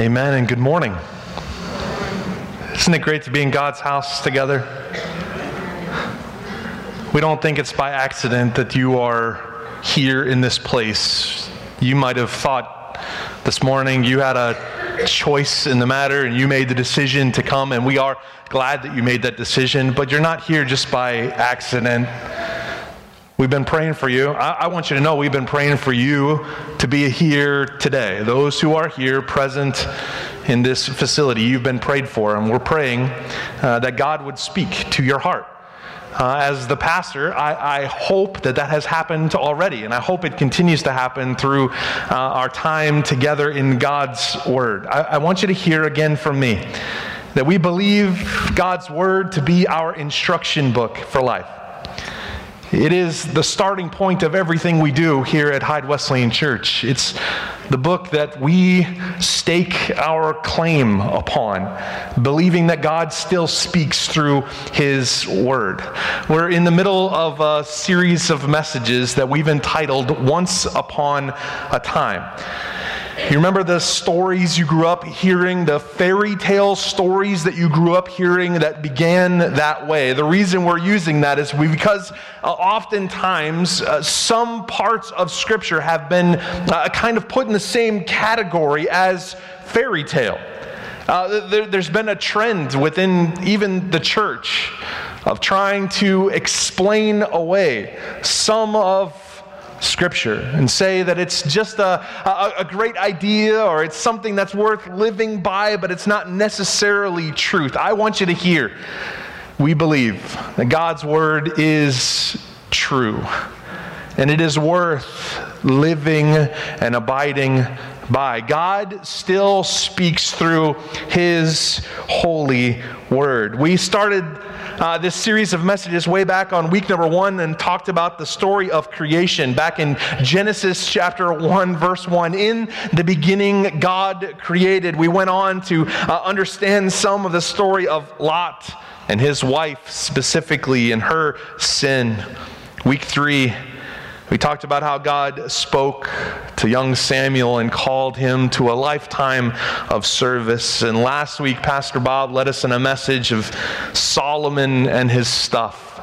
Amen and good morning. Isn't it great to be in God's house together? We don't think it's by accident that you are here in this place. You might have thought this morning you had a choice in the matter and you made the decision to come, and we are glad that you made that decision, but you're not here just by accident. We've been praying for you. I, I, want you to know we've been praying for you to be here today. Those who are here present in this facility, you've been prayed for, and we're praying uh, that God would speak to your heart. Uh, as the pastor, I, I, hope that that has happened already, and I hope it continues to happen through uh, our time together in God's Word. I, I want you to hear again from me that we believe God's Word to be our instruction book for life. It is the starting point of everything we do here at Hyde Wesleyan Church. It's the book that we stake our claim upon, believing that God still speaks through His Word. We're in the middle of a series of messages that we've entitled Once Upon a Time. You remember the stories you grew up hearing, the fairy tale stories that you grew up hearing that began that way. The reason we're using that is because uh, oftentimes uh, some parts of Scripture have been uh, kind of put in the same category as fairy tale. Uh, there, there's been a trend within even the church of trying to explain away some of Scripture and say that it's just a, a, a, great idea or it's something that's worth living by, but it's not necessarily truth. I want you to hear we believe that God's Word is true and it is worth living and abiding by. God still speaks through His holy Word. We started uh, this series of messages way back on week number one and talked about the story of creation back in Genesis chapter 1, verse 1. In the beginning, God created. We went on to uh, understand some of the story of Lot and his wife specifically and her sin. Week three, we talked about how God spoke to young Samuel and called him to a lifetime of service. And last week, Pastor Bob led us in a message of Solomon and his stuff.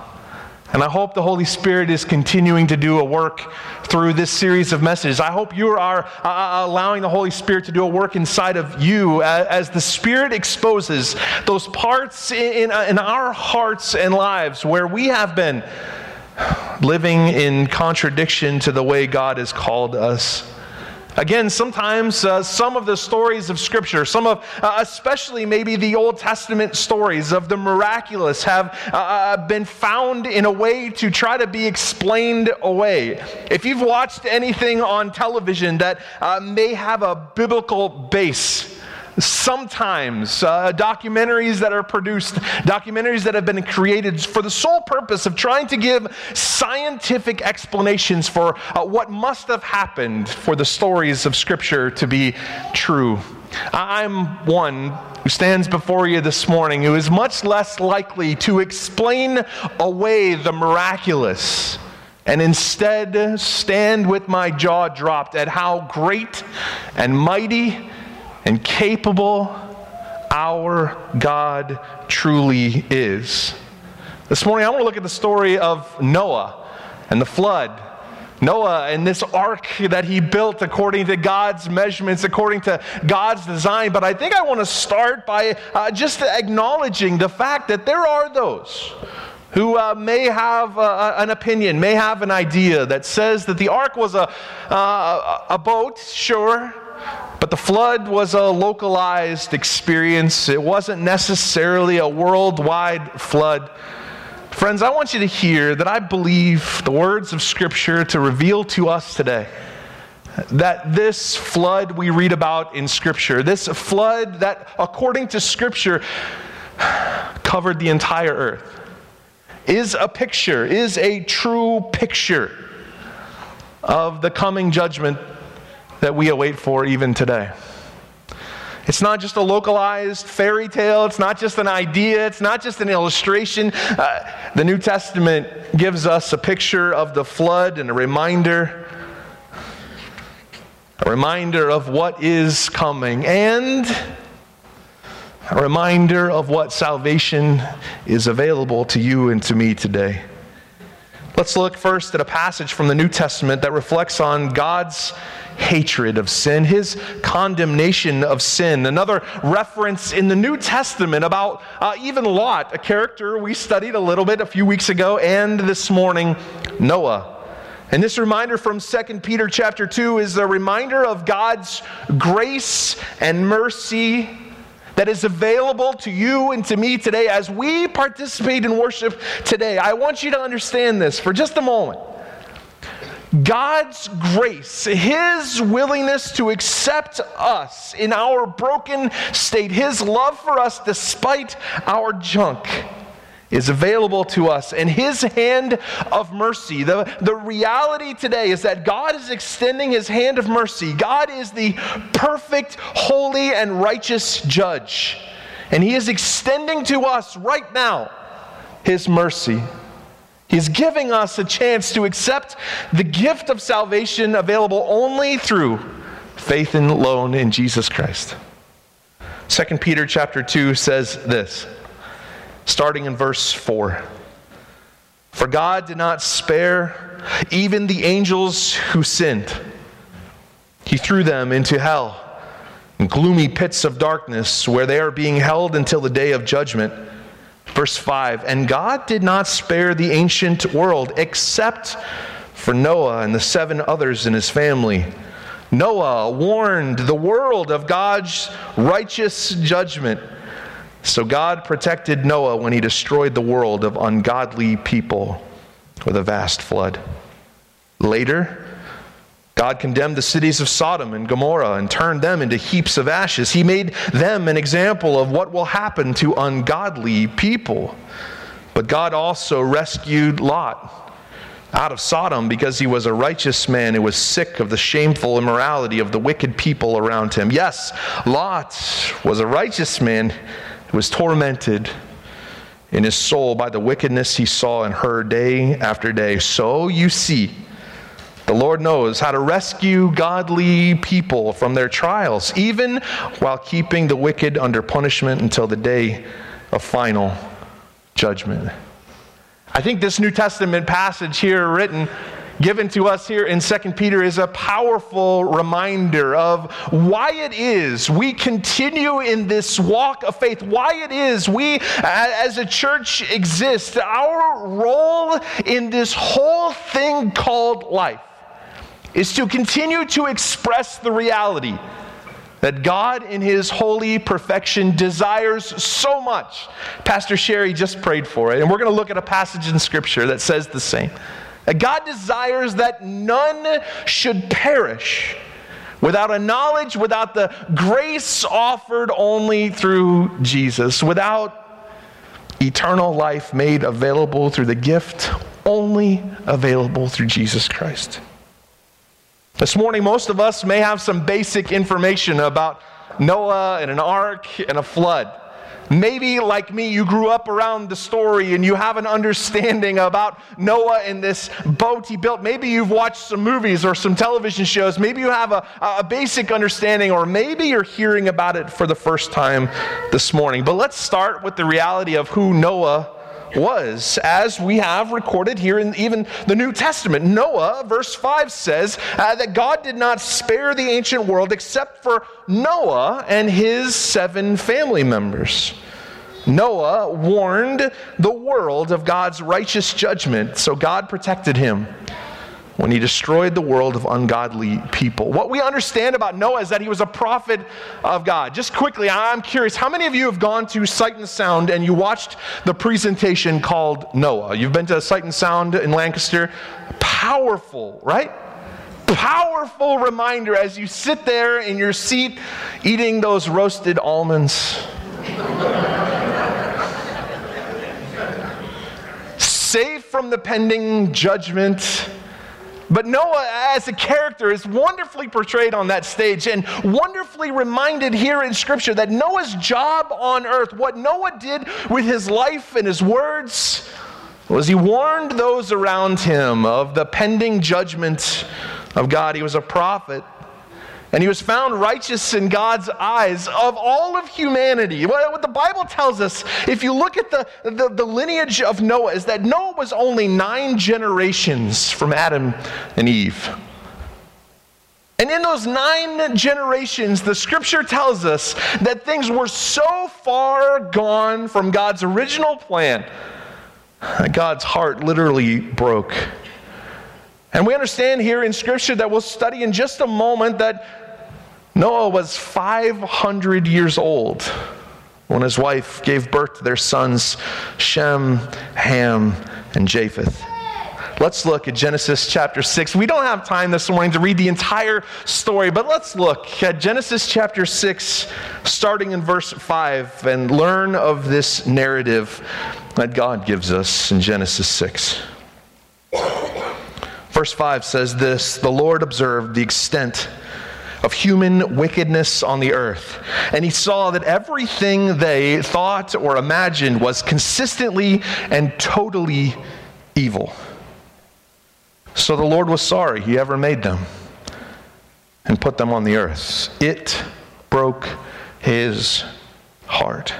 And I hope the Holy Spirit is continuing to do a work through this series of messages. I hope you are uh, uh allowing the Holy Spirit to do a work inside of you as, as the Spirit exposes those parts in, in, in our hearts and lives where we have been living in contradiction to the way God has called us. Again, sometimes uh, some of the stories of Scripture, some of, uh, especially maybe the Old Testament stories of the miraculous, have uh, uh been found in a way to try to be explained away. If you've watched anything on television that uh, may have a biblical base, sometimes uh, documentaries that are produced, documentaries that have been created for the sole purpose of trying to give scientific explanations for uh, what must have happened for the stories of Scripture to be true. I'm one who stands before you this morning who is much less likely to explain away the miraculous and instead stand with my jaw dropped at how great and mighty and capable our God truly is. This morning, I want to look at the story of Noah and the flood. Noah and this ark that he built according to God's measurements, according to God's design. But I think I want to start by uh, just acknowledging the fact that there are those who uh, may have uh, an opinion, may have an idea that says that the ark was a, uh, a boat, sure, but the flood was a localized experience, it wasn't necessarily a worldwide flood. Friends, I want you to hear that I believe the words of Scripture to reveal to us today that this flood we read about in Scripture, this flood that, according to Scripture, covered the entire earth, is a picture, is a true picture of the coming judgment that we await for even today. It's not just a localized fairy tale. It's not just an idea. It's not just an illustration. Uh, the New Testament gives us a picture of the flood and a reminder a reminder of what is coming, and a reminder of what salvation is available to you and to me today. Let's look first at a passage from the New Testament that reflects on God's hatred of sin, his condemnation of sin. Another reference in the New Testament about uh, even Lot, a character we studied a little bit a few weeks ago, and this morning, Noah. And this reminder from 2 Peter chapter 2 is a reminder of God's grace and mercy that is available to you and to me today as we participate in worship today. I want you to understand this for just a moment. God's grace, His willingness to accept us in our broken state, His love for us despite our junk is available to us and his hand of mercy. The, the reality today is that God is extending his hand of mercy. God is the perfect, holy, and righteous judge. And he is extending to us right now his mercy. He's giving us a chance to accept the gift of salvation available only through faith alone in Jesus Christ. 2 Peter chapter 2 says this starting in verse 4. For God did not spare even the angels who sinned, He threw them into hell, in gloomy pits of darkness, where they are being held until the day of judgment. Verse 5 And God did not spare the ancient world except for Noah and the seven others in his family. Noah warned the world of God's righteous judgment. So God protected Noah when he destroyed the world of ungodly people with a vast flood. Later, God condemned the cities of Sodom and Gomorrah and turned them into heaps of ashes. He made them an example of what will happen to ungodly people. But God also rescued Lot out of Sodom because he was a righteous man who was sick of the shameful immorality of the wicked people around him. Yes, Lot was a righteous man who was tormented in his soul by the wickedness he saw and heard day after day. So you see, the Lord knows how to rescue godly people from their trials, even while keeping the wicked under punishment until the day of final judgment. I think this New Testament passage here written given to us here in 2 Peter is a powerful reminder of why it is we continue in this walk of faith, why it is we as a church exist, our role in this whole thing called life is to continue to express the reality that God, in His holy perfection, desires so much. Pastor Sherry just prayed for it, and we're going to look at a passage in Scripture that says the same. That God desires that none should perish without a knowledge, without the grace offered only through Jesus, without eternal life made available through the gift only available through Jesus Christ. This morning, most of us may have some basic information about Noah and an ark and a flood. Maybe, like me, you grew up around the story and you have an understanding about Noah and this boat he built. Maybe you've watched some movies or some television shows. Maybe you have a, a basic understanding, or maybe you're hearing about it for the first time this morning. But let's start with the reality of who Noah was, as we have recorded here in even the New Testament. Noah, verse 5 says uh, that God did not spare the ancient world except for Noah and his seven family members. Noah warned the world of God's righteous judgment, so God protected him when he destroyed the world of ungodly people. What we understand about Noah is that he was a prophet of God. Just quickly, I'm curious how many of you have gone to Sight and Sound and you watched the presentation called Noah? You've been to Sight and Sound in Lancaster? Powerful, right? Powerful reminder as you sit there in your seat eating those roasted almonds. Safe from the pending judgment but Noah, as a character, is wonderfully portrayed on that stage and wonderfully reminded here in Scripture that Noah's job on earth, what Noah did with his life and his words, was he warned those around him of the pending judgment of God. He was a prophet And he was found righteous in God's eyes of all of humanity. What the Bible tells us, if you look at the, the, the, lineage of Noah, is that Noah was only nine generations from Adam and Eve. And in those nine generations, the scripture tells us that things were so far gone from God's original plan that God's heart literally broke. And we understand here in Scripture that we'll study in just a moment that Noah was 500 years old when his wife gave birth to their sons Shem, Ham, and Japheth. Let's look at Genesis chapter 6. We don't have time this morning to read the entire story, but let's look at Genesis chapter 6, starting in verse 5, and learn of this narrative that God gives us in Genesis 6. Verse 5 says this The Lord observed the extent of human wickedness on the earth, and he saw that everything they thought or imagined was consistently and totally evil. So the Lord was sorry he ever made them and put them on the earth. It broke his heart.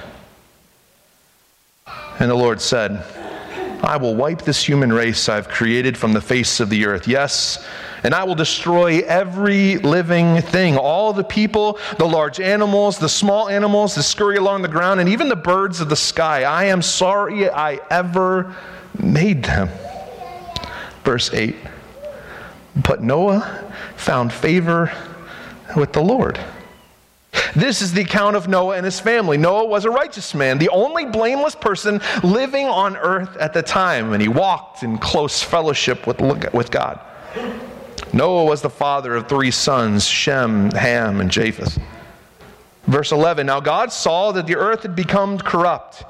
And the Lord said, I will wipe this human race I've created from the face of the earth. Yes, and I will destroy every living thing, all the people, the large animals, the small animals that scurry along the ground, and even the birds of the sky. I am sorry I ever made them. Verse 8 But Noah found favor with the Lord. This is the account of Noah and his family. Noah was a righteous man, the only blameless person living on earth at the time, and he walked in close fellowship with, with God. Noah was the father of three sons Shem, Ham, and Japheth. Verse 11 Now God saw that the earth had become corrupt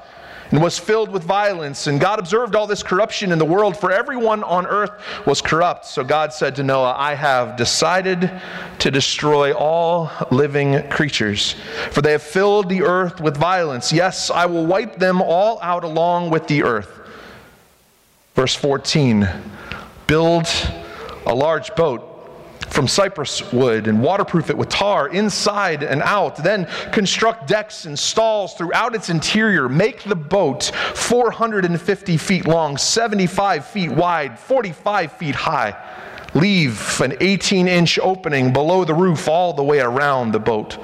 and was filled with violence. And God observed all this corruption in the world, for everyone on earth was corrupt. So God said to Noah, I have decided to destroy all living creatures, for they have filled the earth with violence. Yes, I will wipe them all out along with the earth. Verse 14 Build a large boat from cypress wood and waterproof it with tar inside and out. Then construct decks and stalls throughout its interior. Make the boat 450 feet long, 75 feet wide, 45 feet high. Leave an 18 inch opening below the roof all the way around the boat.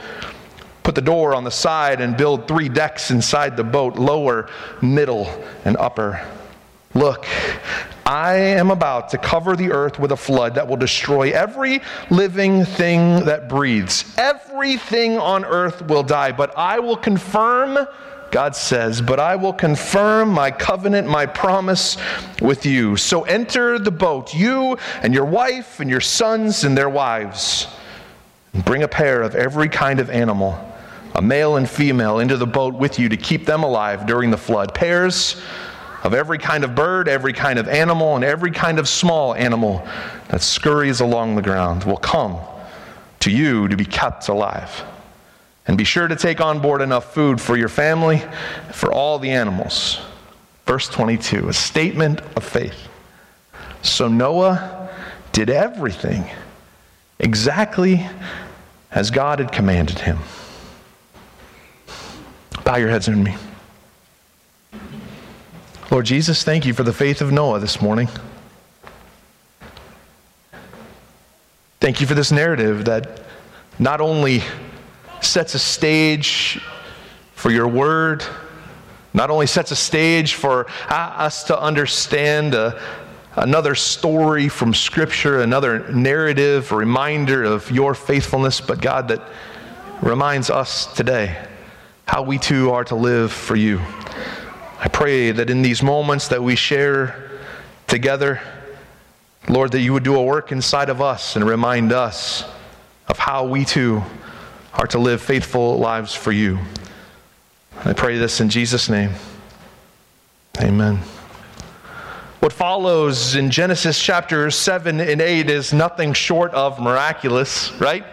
Put the door on the side and build three decks inside the boat lower, middle, and upper. Look, I am about to cover the earth with a flood that will destroy every living thing that breathes. Everything on earth will die, but I will confirm, God says, but I will confirm my covenant, my promise with you. So enter the boat, you and your wife and your sons and their wives, and bring a pair of every kind of animal, a male and female, into the boat with you to keep them alive during the flood. Pairs of every kind of bird, every kind of animal, and every kind of small animal that scurries along the ground will come to you to be kept alive. And be sure to take on board enough food for your family, for all the animals. Verse 22, a statement of faith. So Noah did everything exactly as God had commanded him. Bow your heads in me. Lord Jesus, thank you for the faith of Noah this morning. Thank you for this narrative that not only sets a stage for your word, not only sets a stage for us to understand a, another story from Scripture, another narrative, a reminder of your faithfulness, but God, that reminds us today how we too are to live for you. I pray that in these moments that we share together, Lord, that you would do a work inside of us and remind us of how we too are to live faithful lives for you. I pray this in Jesus' name. Amen. What follows in Genesis chapter 7 and 8 is nothing short of miraculous, right?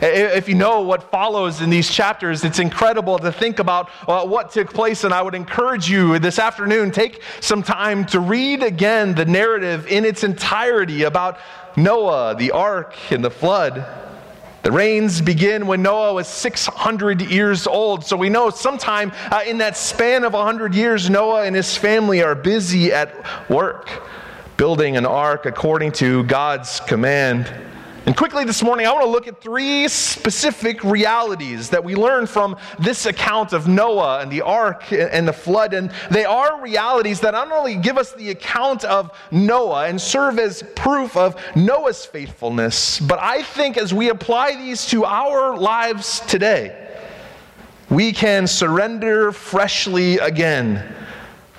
If you know what follows in these chapters, it's incredible to think about uh, what took place. And I would encourage you this afternoon, take some time to read again the narrative in its entirety about Noah, the ark, and the flood. The rains begin when Noah was 600 years old. So we know sometime uh, in that span of 100 years, Noah and his family are busy at work, building an ark according to God's command. And quickly this morning, I want to look at three specific realities that we learn from this account of Noah and the ark and the flood. And they are realities that not only give us the account of Noah and serve as proof of Noah's faithfulness, but I think as we apply these to our lives today, we can surrender freshly again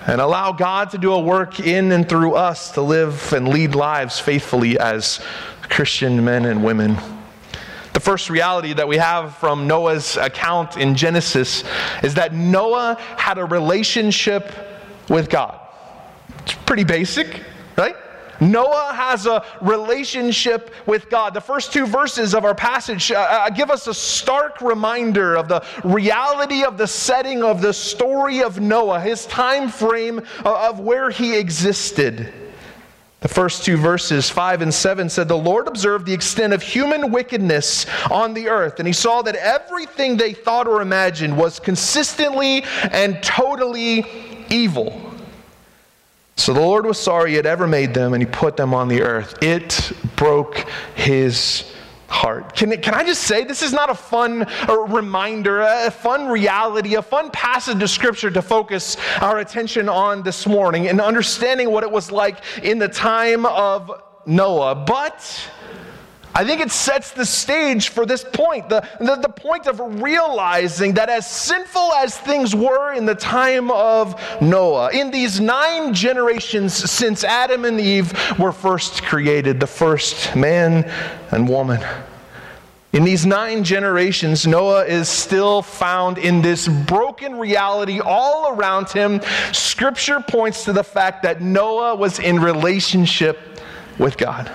and allow God to do a work in and through us to live and lead lives faithfully as Christian men and women. The first reality that we have from Noah's account in Genesis is that Noah had a relationship with God. It's pretty basic, right? Noah has a relationship with God. The first two verses of our passage uh, uh give us a stark reminder of the reality of the setting of the story of Noah, his time frame uh, of where he existed. The first two verses, 5 and 7, said, The Lord observed the extent of human wickedness on the earth, and he saw that everything they thought or imagined was consistently and totally evil. So the Lord was sorry he had ever made them, and he put them on the earth. It broke his heart. Can, can I just say, this is not a fun reminder, a fun reality, a fun passage of scripture to focus our attention on this morning and understanding what it was like in the time of Noah. But I think it sets the stage for this point the, the, the, point of realizing that as sinful as things were in the time of Noah, in these nine generations since Adam and Eve were first created, the first man and woman. In these nine generations, Noah is still found in this broken reality all around him. Scripture points to the fact that Noah was in relationship with God.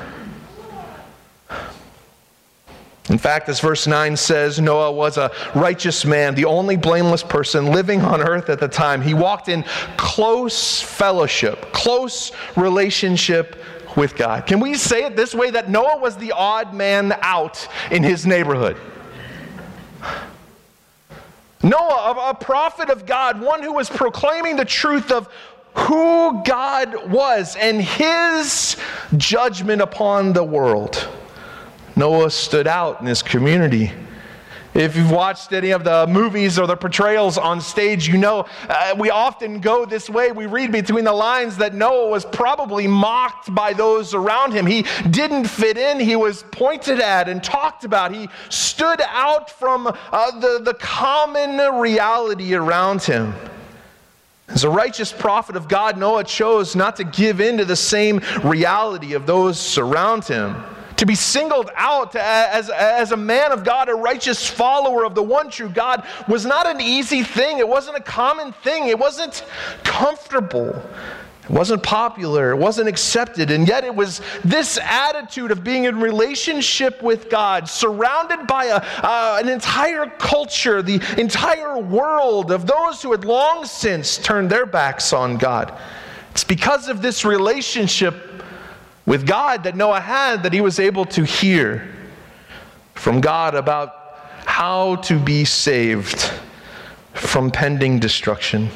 In fact, as verse 9 says, Noah was a righteous man, the only blameless person living on earth at the time. He walked in close fellowship, close relationship with God. Can we say it this way that Noah was the odd man out in his neighborhood? Noah, a prophet of God, one who was proclaiming the truth of who God was and his judgment upon the world. Noah stood out in his community. If you've watched any of the movies or the portrayals on stage, you know uh, we often go this way. We read between the lines that Noah was probably mocked by those around him. He didn't fit in, he was pointed at and talked about. He stood out from uh, the, the common reality around him. As a righteous prophet of God, Noah chose not to give in to the same reality of those around him to be singled out as, as a man of God, a righteous follower of the one true God, was not an easy thing. It wasn't a common thing. It wasn't comfortable. It wasn't popular. It wasn't accepted. And yet, it was this attitude of being in relationship with God, surrounded by a, uh, an entire culture, the entire world of those who had long since turned their backs on God. It's because of this relationship with God that Noah had that he was able to hear from God about how to be saved from pending destruction.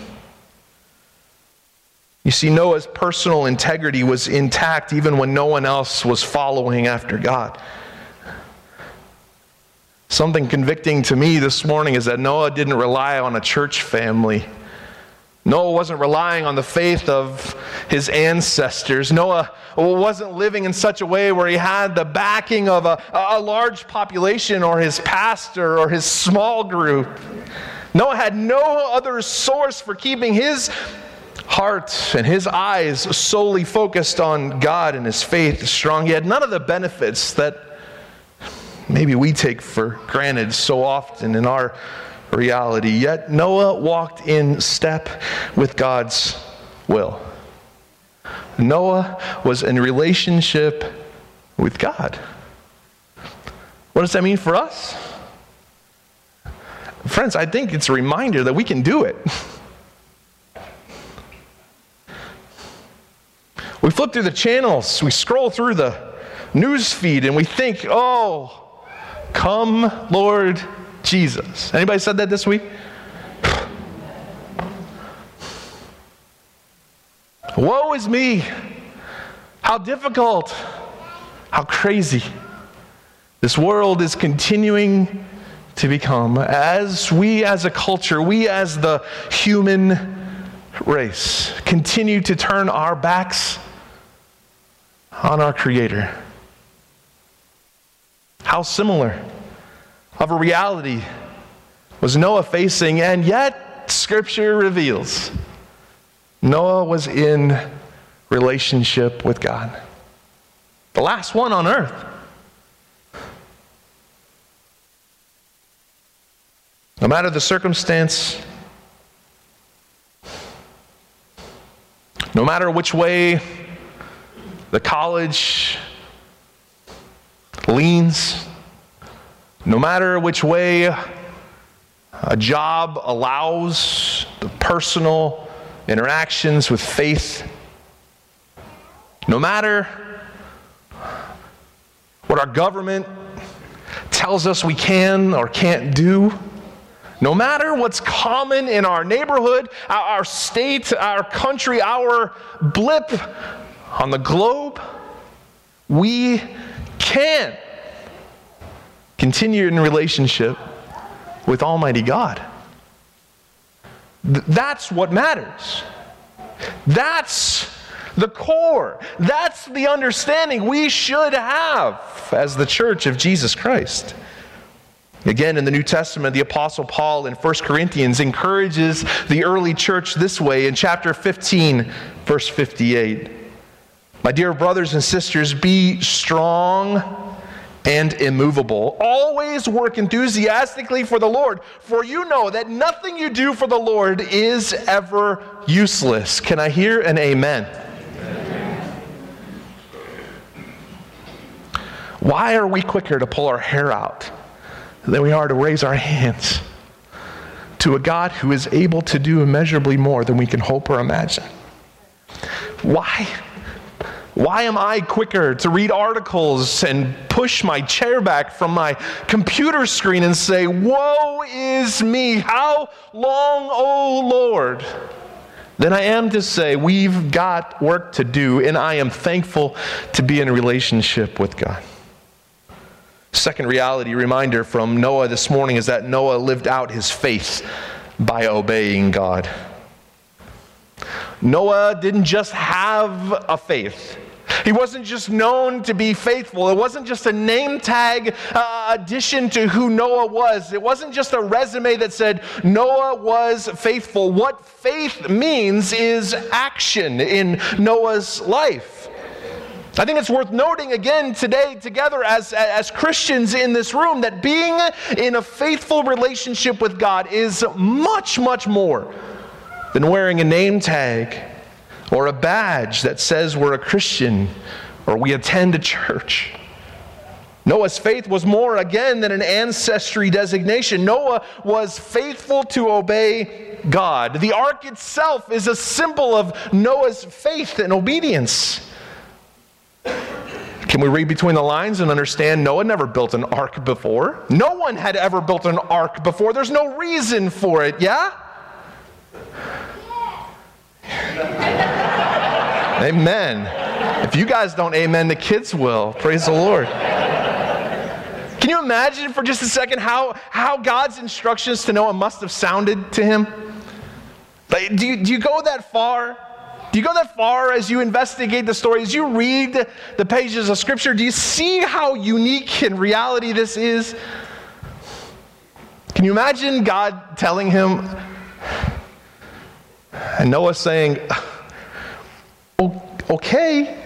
You see, Noah's personal integrity was intact even when no one else was following after God. Something convicting to me this morning is that Noah didn't rely on a church family Noah wasn't relying on the faith of his ancestors. Noah wasn't living in such a way where he had the backing of a, a large population or his pastor or his small group. Noah had no other source for keeping his heart and his eyes solely focused on God and his faith strong. He had none of the benefits that maybe we take for granted so often in our reality. Yet Noah walked in step with God's will. Noah was in relationship with God. What does that mean for us? Friends, I think it's a reminder that we can do it. We flip through the channels, we scroll through the news feed, and we think, oh, Come, Lord Jesus. Anybody said that this week? Woe is me. How difficult. How crazy. This world is continuing to become, as we as a culture, we as the human race, continue to turn our backs on our Creator. How similar of a reality was Noah facing, and yet Scripture reveals Noah was in relationship with God. The last one on earth. No matter the circumstance, no matter which way the college leans, no matter which way a job allows the personal interactions with faith, no matter what our government tells us we can or can't do, no matter what's common in our neighborhood, our state, our country, our blip on the globe, we can continue in relationship with Almighty God. Th- that's what matters. That's the core. That's the understanding we should have as the church of Jesus Christ. Again, in the New Testament, the Apostle Paul in 1 Corinthians encourages the early church this way in chapter 15, verse 58. My dear brothers and sisters, be strong and immovable. Always work enthusiastically for the Lord, for you know that nothing you do for the Lord is ever useless. Can I hear an amen? amen? Why are we quicker to pull our hair out than we are to raise our hands to a God who is able to do immeasurably more than we can hope or imagine? Why? Why am I quicker to read articles and push my chair back from my computer screen and say, Woe is me, how long, O Lord? Than I am to say, We've got work to do, and I am thankful to be in a relationship with God. Second reality reminder from Noah this morning is that Noah lived out his faith by obeying God. Noah didn't just have a faith. He wasn't just known to be faithful. It wasn't just a name tag uh, addition to who Noah was. It wasn't just a resume that said Noah was faithful. What faith means is action in Noah's life. I think it's worth noting again today, together as, as Christians in this room, that being in a faithful relationship with God is much, much more than wearing a name tag or a badge that says we're a Christian or we attend a church. Noah's faith was more, again, than an ancestry designation. Noah was faithful to obey God. The ark itself is a symbol of Noah's faith and obedience. Can we read between the lines and understand Noah never built an ark before? No one had ever built an ark before. There's no reason for it, yeah? Amen. If you guys don't amen, the kids will. Praise the Lord. Can you imagine for just a second how, how God's instructions to Noah must have sounded to him? Like, do, you, do you go that far? Do you go that far as you investigate the story, as you read the pages of Scripture? Do you see how unique in reality this is? Can you imagine God telling him, and Noah saying, okay.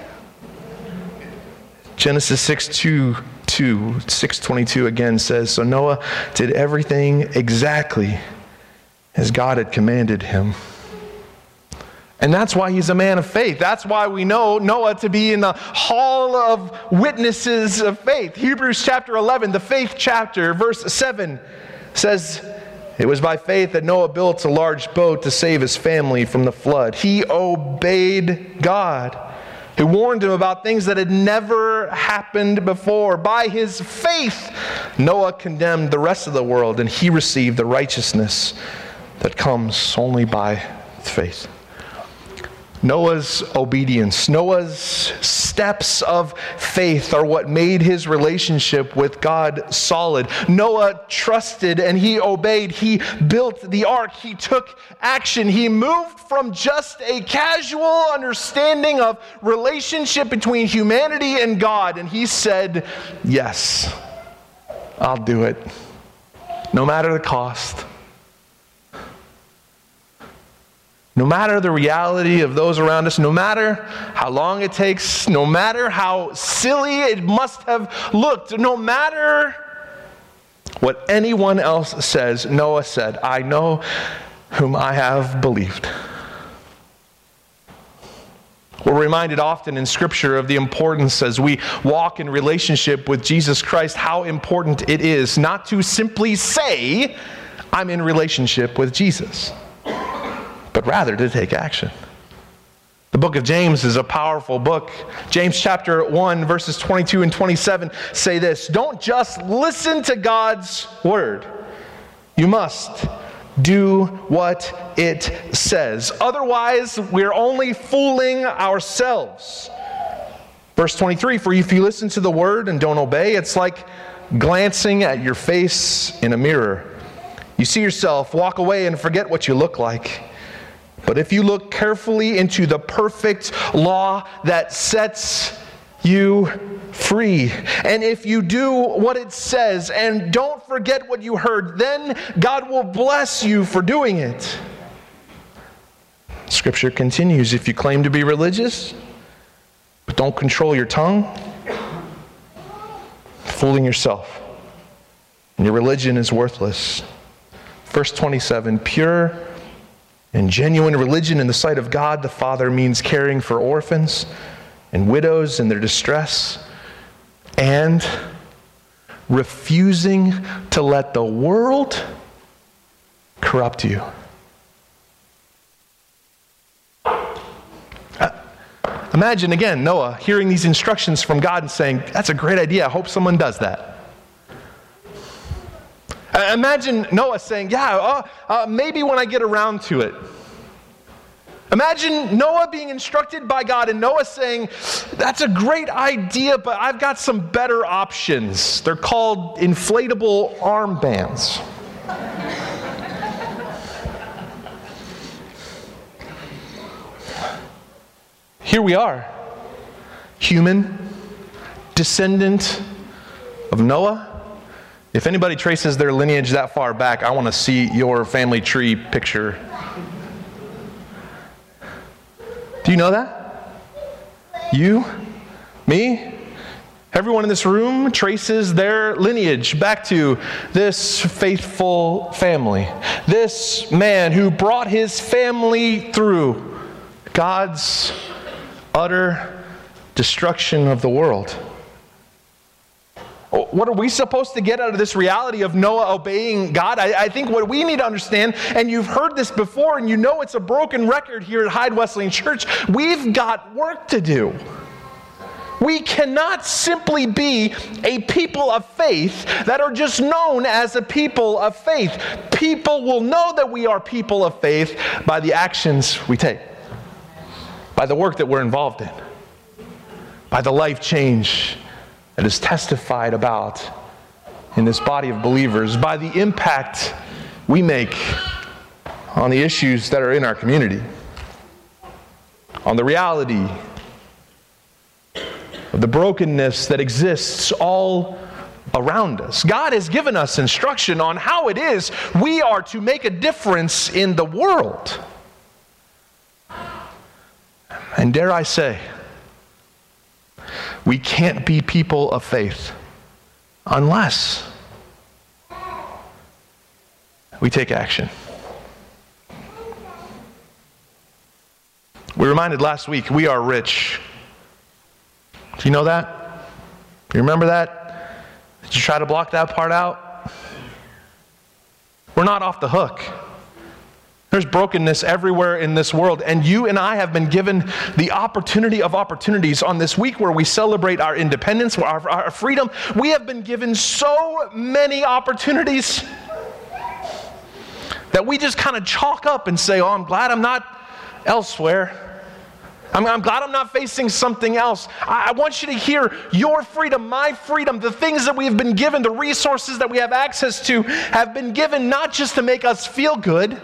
Genesis 6 2, 2 622 again says, So Noah did everything exactly as God had commanded him. And that's why he's a man of faith. That's why we know Noah to be in the hall of witnesses of faith. Hebrews chapter 11, the faith chapter, verse 7 says, It was by faith that Noah built a large boat to save his family from the flood. He obeyed God who warned him about things that had never happened before. By his faith, Noah condemned the rest of the world, and he received the righteousness that comes only by faith. Noah's obedience, Noah's steps of faith are what made his relationship with God solid. Noah trusted and he obeyed. He built the ark. He took action. He moved from just a casual understanding of relationship between humanity and God and he said, "Yes. I'll do it. No matter the cost." No matter the reality of those around us, no matter how long it takes, no matter how silly it must have looked, no matter what anyone else says, Noah said, I know whom I have believed. We're reminded often in Scripture of the importance as we walk in relationship with Jesus Christ, how important it is not to simply say, I'm in relationship with Jesus rather to take action. The book of James is a powerful book. James chapter 1, verses 22 and 27 say this Don't just listen to God's word, you must do what it says. Otherwise, we're only fooling ourselves. Verse 23 For if you listen to the word and don't obey, it's like glancing at your face in a mirror. You see yourself, walk away, and forget what you look like. But if you look carefully into the perfect law that sets you free, and if you do what it says and don't forget what you heard, then God will bless you for doing it. Scripture continues if you claim to be religious, but don't control your tongue, fooling yourself, and your religion is worthless. Verse 27 pure and genuine religion in the sight of God the Father means caring for orphans and widows in their distress and refusing to let the world corrupt you. Uh, imagine again Noah hearing these instructions from God and saying, That's a great idea. I hope someone does that. Uh, imagine Noah saying, Yeah, uh, uh, maybe when I get around to it. Imagine Noah being instructed by God and Noah saying, That's a great idea, but I've got some better options. They're called inflatable armbands. Here we are, human, descendant of Noah if anybody traces their lineage that far back, I want to see your family tree picture. Do you know that? You? Me? Everyone in this room traces their lineage back to this faithful family. This man who brought his family through God's utter destruction of the world. What are we supposed to get out of this reality of Noah obeying God? I, I, think what we need to understand, and you've heard this before, and you know it's a broken record here at Hyde Wesleyan Church, we've got work to do. We cannot simply be a people of faith that are just known as a people of faith. People will know that we are people of faith by the actions we take, by the work that we're involved in, by the life change that is testified about in this body of believers by the impact we make on the issues that are in our community, on the reality of the brokenness that exists all around us. God has given us instruction on how it is we are to make a difference in the world. And dare I say, we can't be people of faith unless we take action. We reminded last week we are rich. Do you know that? You remember that? Did you try to block that part out? We're not off the hook. There's brokenness everywhere in this world. And you and I have been given the opportunity of opportunities on this week where we celebrate our independence, our, our freedom. We have been given so many opportunities that we just kind of chalk up and say, Oh, I'm glad I'm not elsewhere. I'm, I'm, glad I'm not facing something else. I, I want you to hear your freedom, my freedom, the things that we have been given, the resources that we have access to, have been given not just to make us feel good.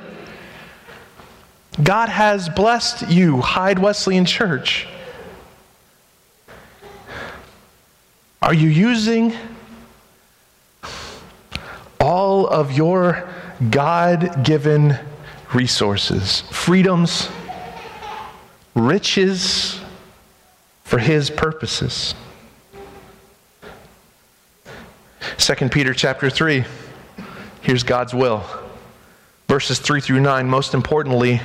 God has blessed you, Hyde Wesleyan Church. Are you using all of your God given resources, freedoms, riches for his purposes. 2 Peter chapter 3. Here's God's will. Verses 3 through 9. Most importantly,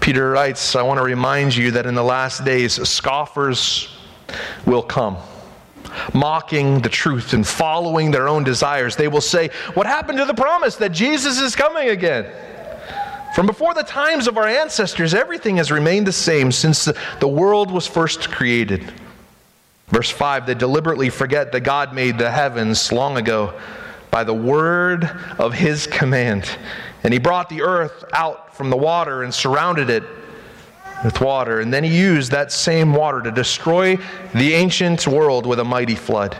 Peter writes, I want to remind you that in the last days, scoffers will come, mocking the truth and following their own desires. They will say, What happened to the promise that Jesus is coming again? From before the times of our ancestors, everything has remained the same since the world was first created. Verse 5 they deliberately forget that God made the heavens long ago by the word of his command. And he brought the earth out from the water and surrounded it with water. And then he used that same water to destroy the ancient world with a mighty flood.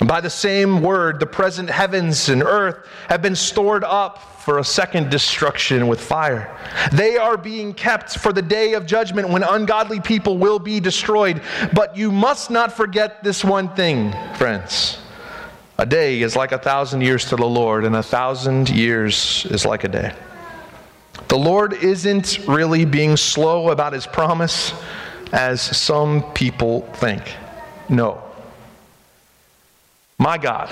And by the same word, the present heavens and earth have been stored up for a second destruction with fire. They are being kept for the day of judgment when ungodly people will be destroyed. But you must not forget this one thing, friends. A day is like a thousand years to the Lord, and a thousand years is like a day. The Lord isn't really being slow about his promise as some people think. No. My God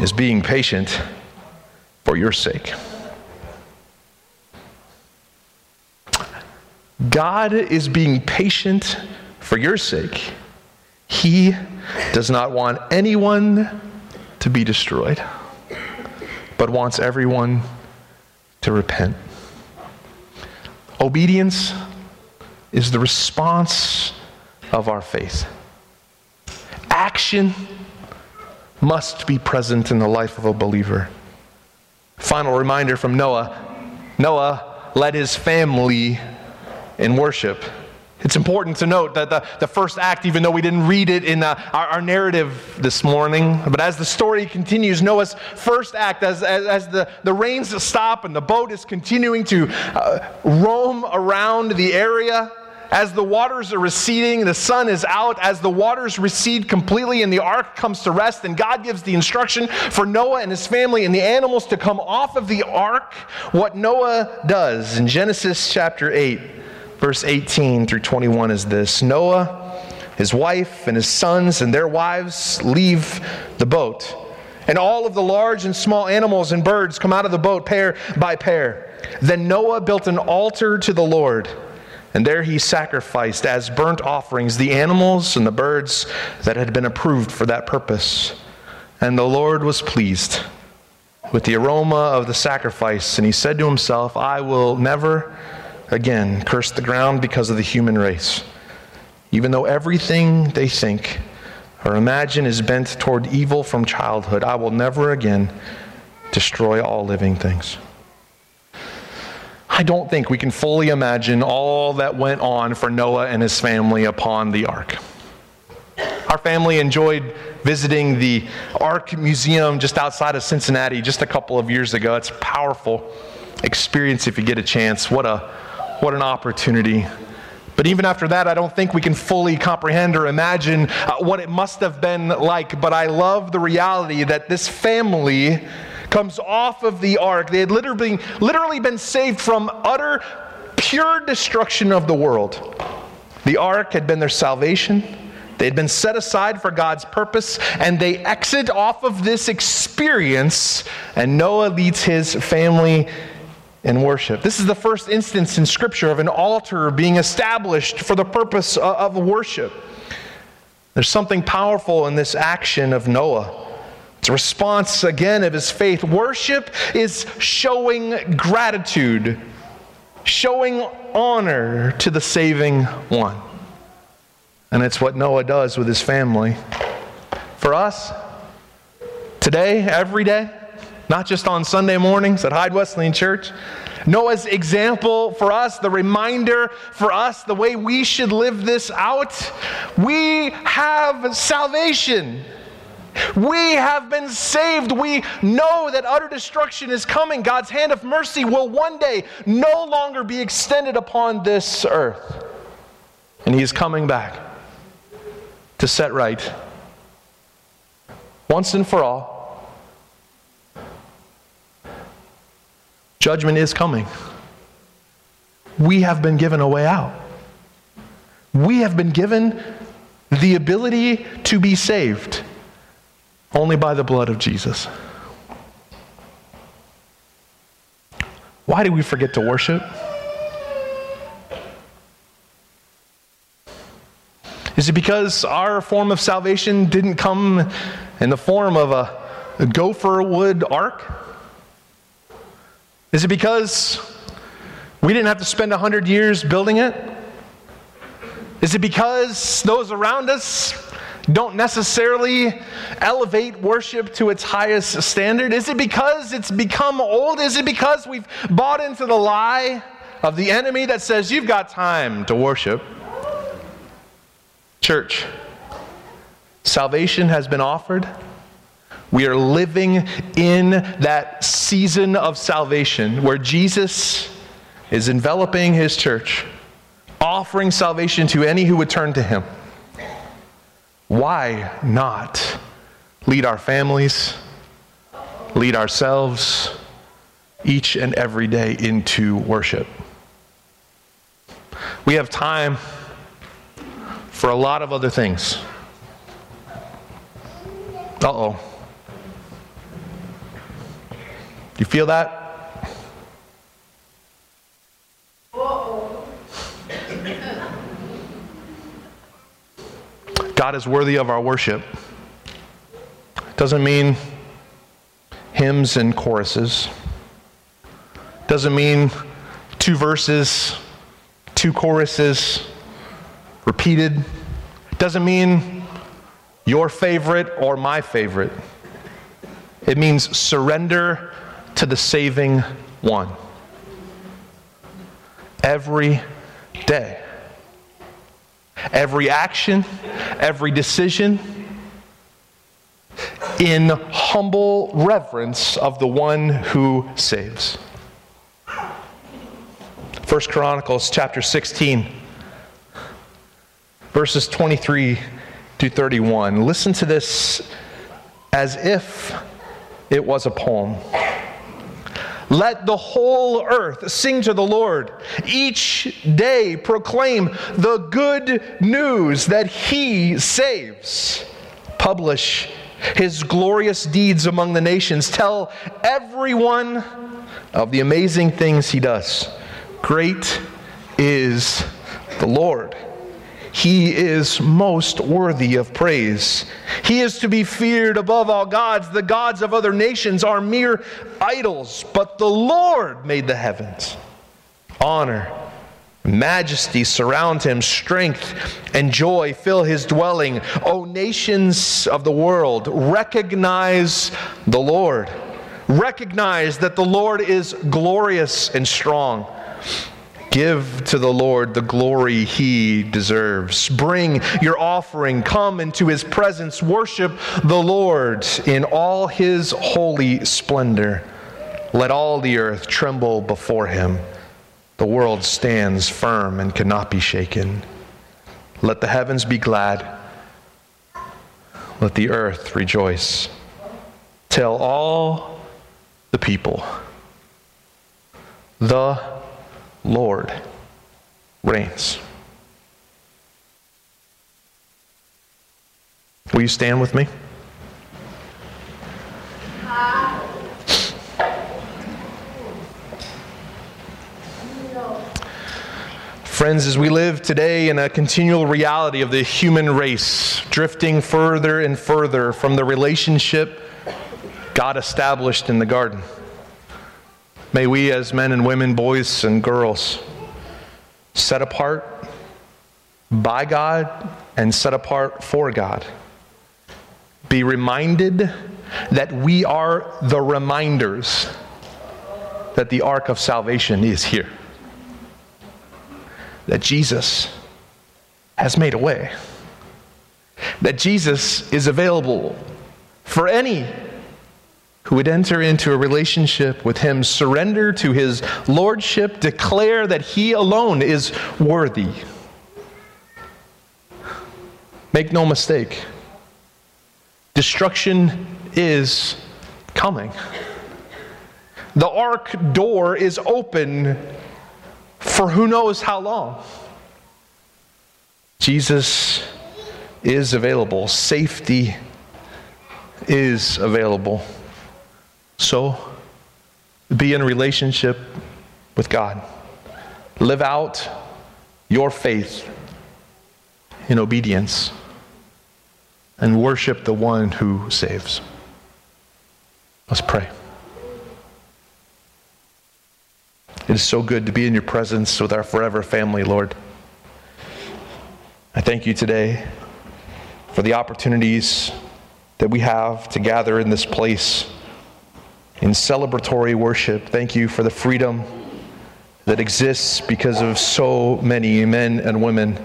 is being patient for your sake. God is being patient for your sake. He does not want anyone to be destroyed, but wants everyone to repent. Obedience is the response of our faith. Action must be present in the life of a believer. Final reminder from Noah Noah led his family in worship. It's important to note that the, the first act, even though we didn't read it in uh, our, our, narrative this morning, but as the story continues, Noah's first act, as, as, as the, the rains stop and the boat is continuing to uh, roam around the area, as the waters are receding, the sun is out, as the waters recede completely and the ark comes to rest, and God gives the instruction for Noah and his family and the animals to come off of the ark, what Noah does in Genesis chapter 8, verse 18 through 21 is this Noah, his wife, and his sons and their wives leave the boat. And all of the large and small animals and birds come out of the boat pair by pair. Then Noah built an altar to the Lord and there he sacrificed as burnt offerings the animals and the birds that had been approved for that purpose. And the Lord was pleased with the aroma of the sacrifice. And he said to himself, I will never again curse the ground because of the human race. Even though everything they think or imagine is bent toward evil from childhood, I will never again destroy all living things. I don't think we can fully imagine all that went on for Noah and his family upon the ark. Our family enjoyed visiting the Ark Museum just outside of Cincinnati just a couple of years ago. It's a powerful experience if you get a chance. What a what an opportunity. But even after that, I don't think we can fully comprehend or imagine uh, what it must have been like. But I love the reality that this family comes off of the ark. They had literally, literally been saved from utter, pure destruction of the world. The ark had been their salvation. They had been set aside for God's purpose, and they exit off of this experience, and Noah leads his family in worship. This is the first instance in Scripture of an altar being established for the purpose of worship. There's something powerful in this action of Noah. It's a response again of his faith. Worship is showing gratitude, showing honor to the saving one. And it's what Noah does with his family. For us, today, every day, not just on Sunday mornings at Hyde Wesleyan Church, Noah's example for us, the reminder for us, the way we should live this out. We have salvation. We have been saved. We know that utter destruction is coming. God's hand of mercy will one day no longer be extended upon this earth. And He is coming back to set right, once and for all, judgment is coming. We have been given a way out. We have been given the ability to be saved only by the blood of Jesus. Why do we forget to worship? Is it because our form of salvation didn't come in the form of a, a gopher wood ark? Is it because we didn't have to spend 100 years building it? Is it because those around us don't necessarily elevate worship to its highest standard? Is it because it's become old? Is it because we've bought into the lie of the enemy that says you've got time to worship? Church, salvation has been offered. We are living in that season of salvation where Jesus is enveloping his church, offering salvation to any who would turn to him why not lead our families, lead ourselves each and every day into worship? We have time for a lot of other things. Uh oh. Do you feel that? God is worthy of our worship. Doesn't mean hymns and choruses. Doesn't mean two verses, two choruses repeated. Doesn't mean your favorite or my favorite. It means surrender to the saving one. Every day every action, every decision in humble reverence of the one who saves. First Chronicles chapter 16 verses 23 to 31. Listen to this as if it was a poem. Let the whole earth sing to the Lord. Each day proclaim the good news that He saves. Publish His glorious deeds among the nations. Tell everyone of the amazing things He does. Great is the Lord. He is most worthy of praise. He is to be feared above all gods. The gods of other nations are mere idols, but the Lord made the heavens. Honor, majesty surround him, strength and joy fill his dwelling. O nations of the world, recognize the Lord. Recognize that the Lord is glorious and strong. Give to the Lord the glory he deserves. Bring your offering. Come into his presence. Worship the Lord in all his holy splendor. Let all the earth tremble before him. The world stands firm and cannot be shaken. Let the heavens be glad. Let the earth rejoice. Tell all the people the Lord reigns. Will you stand with me? Friends, as we live today in a continual reality of the human race, drifting further and further from the relationship God established in the garden. May we, as men and women, boys and girls, set apart by God and set apart for God, be reminded that we are the reminders that the ark of salvation is here, that Jesus has made a way, that Jesus is available for any who would enter into a relationship with him, surrender to his lordship, declare that he alone is worthy. Make no mistake, destruction is coming. The ark door is open for who knows how long. Jesus is available, safety is available. So, be in relationship with God. Live out your faith in obedience and worship the one who saves. Let's pray. It is so good to be in your presence with our forever family, Lord. I thank you today for the opportunities that we have to gather in this place in celebratory worship. Thank you for the freedom that exists because of so many men and women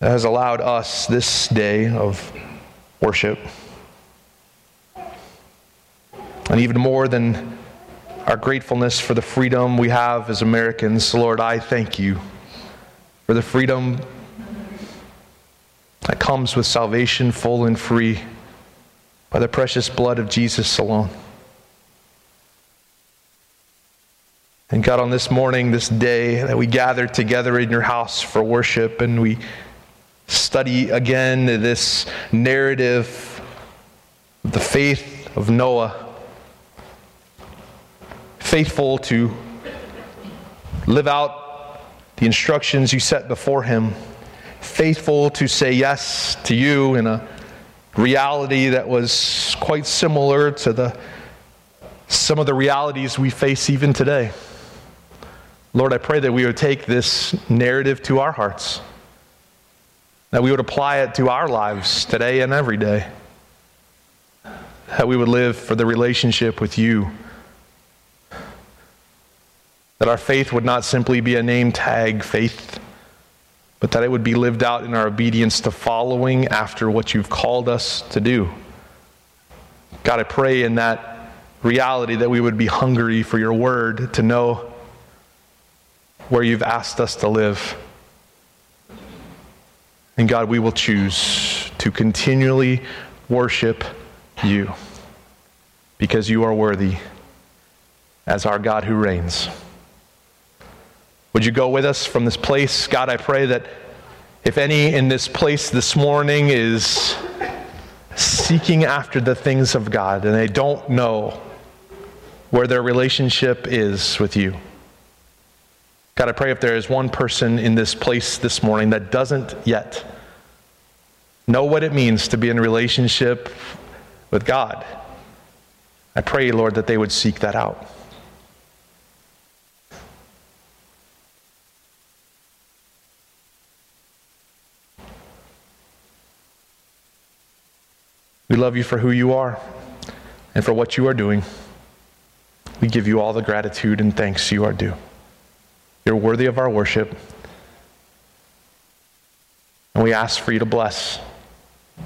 that has allowed us this day of worship. And even more than our gratefulness for the freedom we have as Americans, Lord, I thank you for the freedom that comes with salvation full and free by the precious blood of Jesus alone. And God, on this morning, this day that we gather together in your house for worship and we study again this narrative of the faith of Noah, faithful to live out the instructions you set before him, faithful to say yes to you in a reality that was quite similar to the some of the realities we face even today. Lord, I pray that we would take this narrative to our hearts, that we would apply it to our lives today and every day, that we would live for the relationship with you, that our faith would not simply be a name tag faith but that it would be lived out in our obedience to following after what you've called us to do. God, I pray in that reality that we would be hungry for your word to know where you've asked us to live. And God, we will choose to continually worship you because you are worthy as our God who reigns. Would you go with us from this place? God, I pray that if any in this place this morning is seeking after the things of God and they don't know where their relationship is with you, God, I pray if there is one person in this place this morning that doesn't yet know what it means to be in relationship with God, I pray, Lord, that they would seek that out. We love you for who you are and for what you are doing. We give you all the gratitude and thanks you are due. You're worthy of our worship. And we ask for you to bless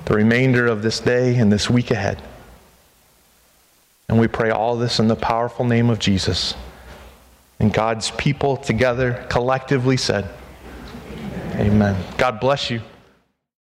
the remainder of this day and this week ahead. And we pray all this in the powerful name of Jesus. And God's people together collectively said, Amen. God bless you.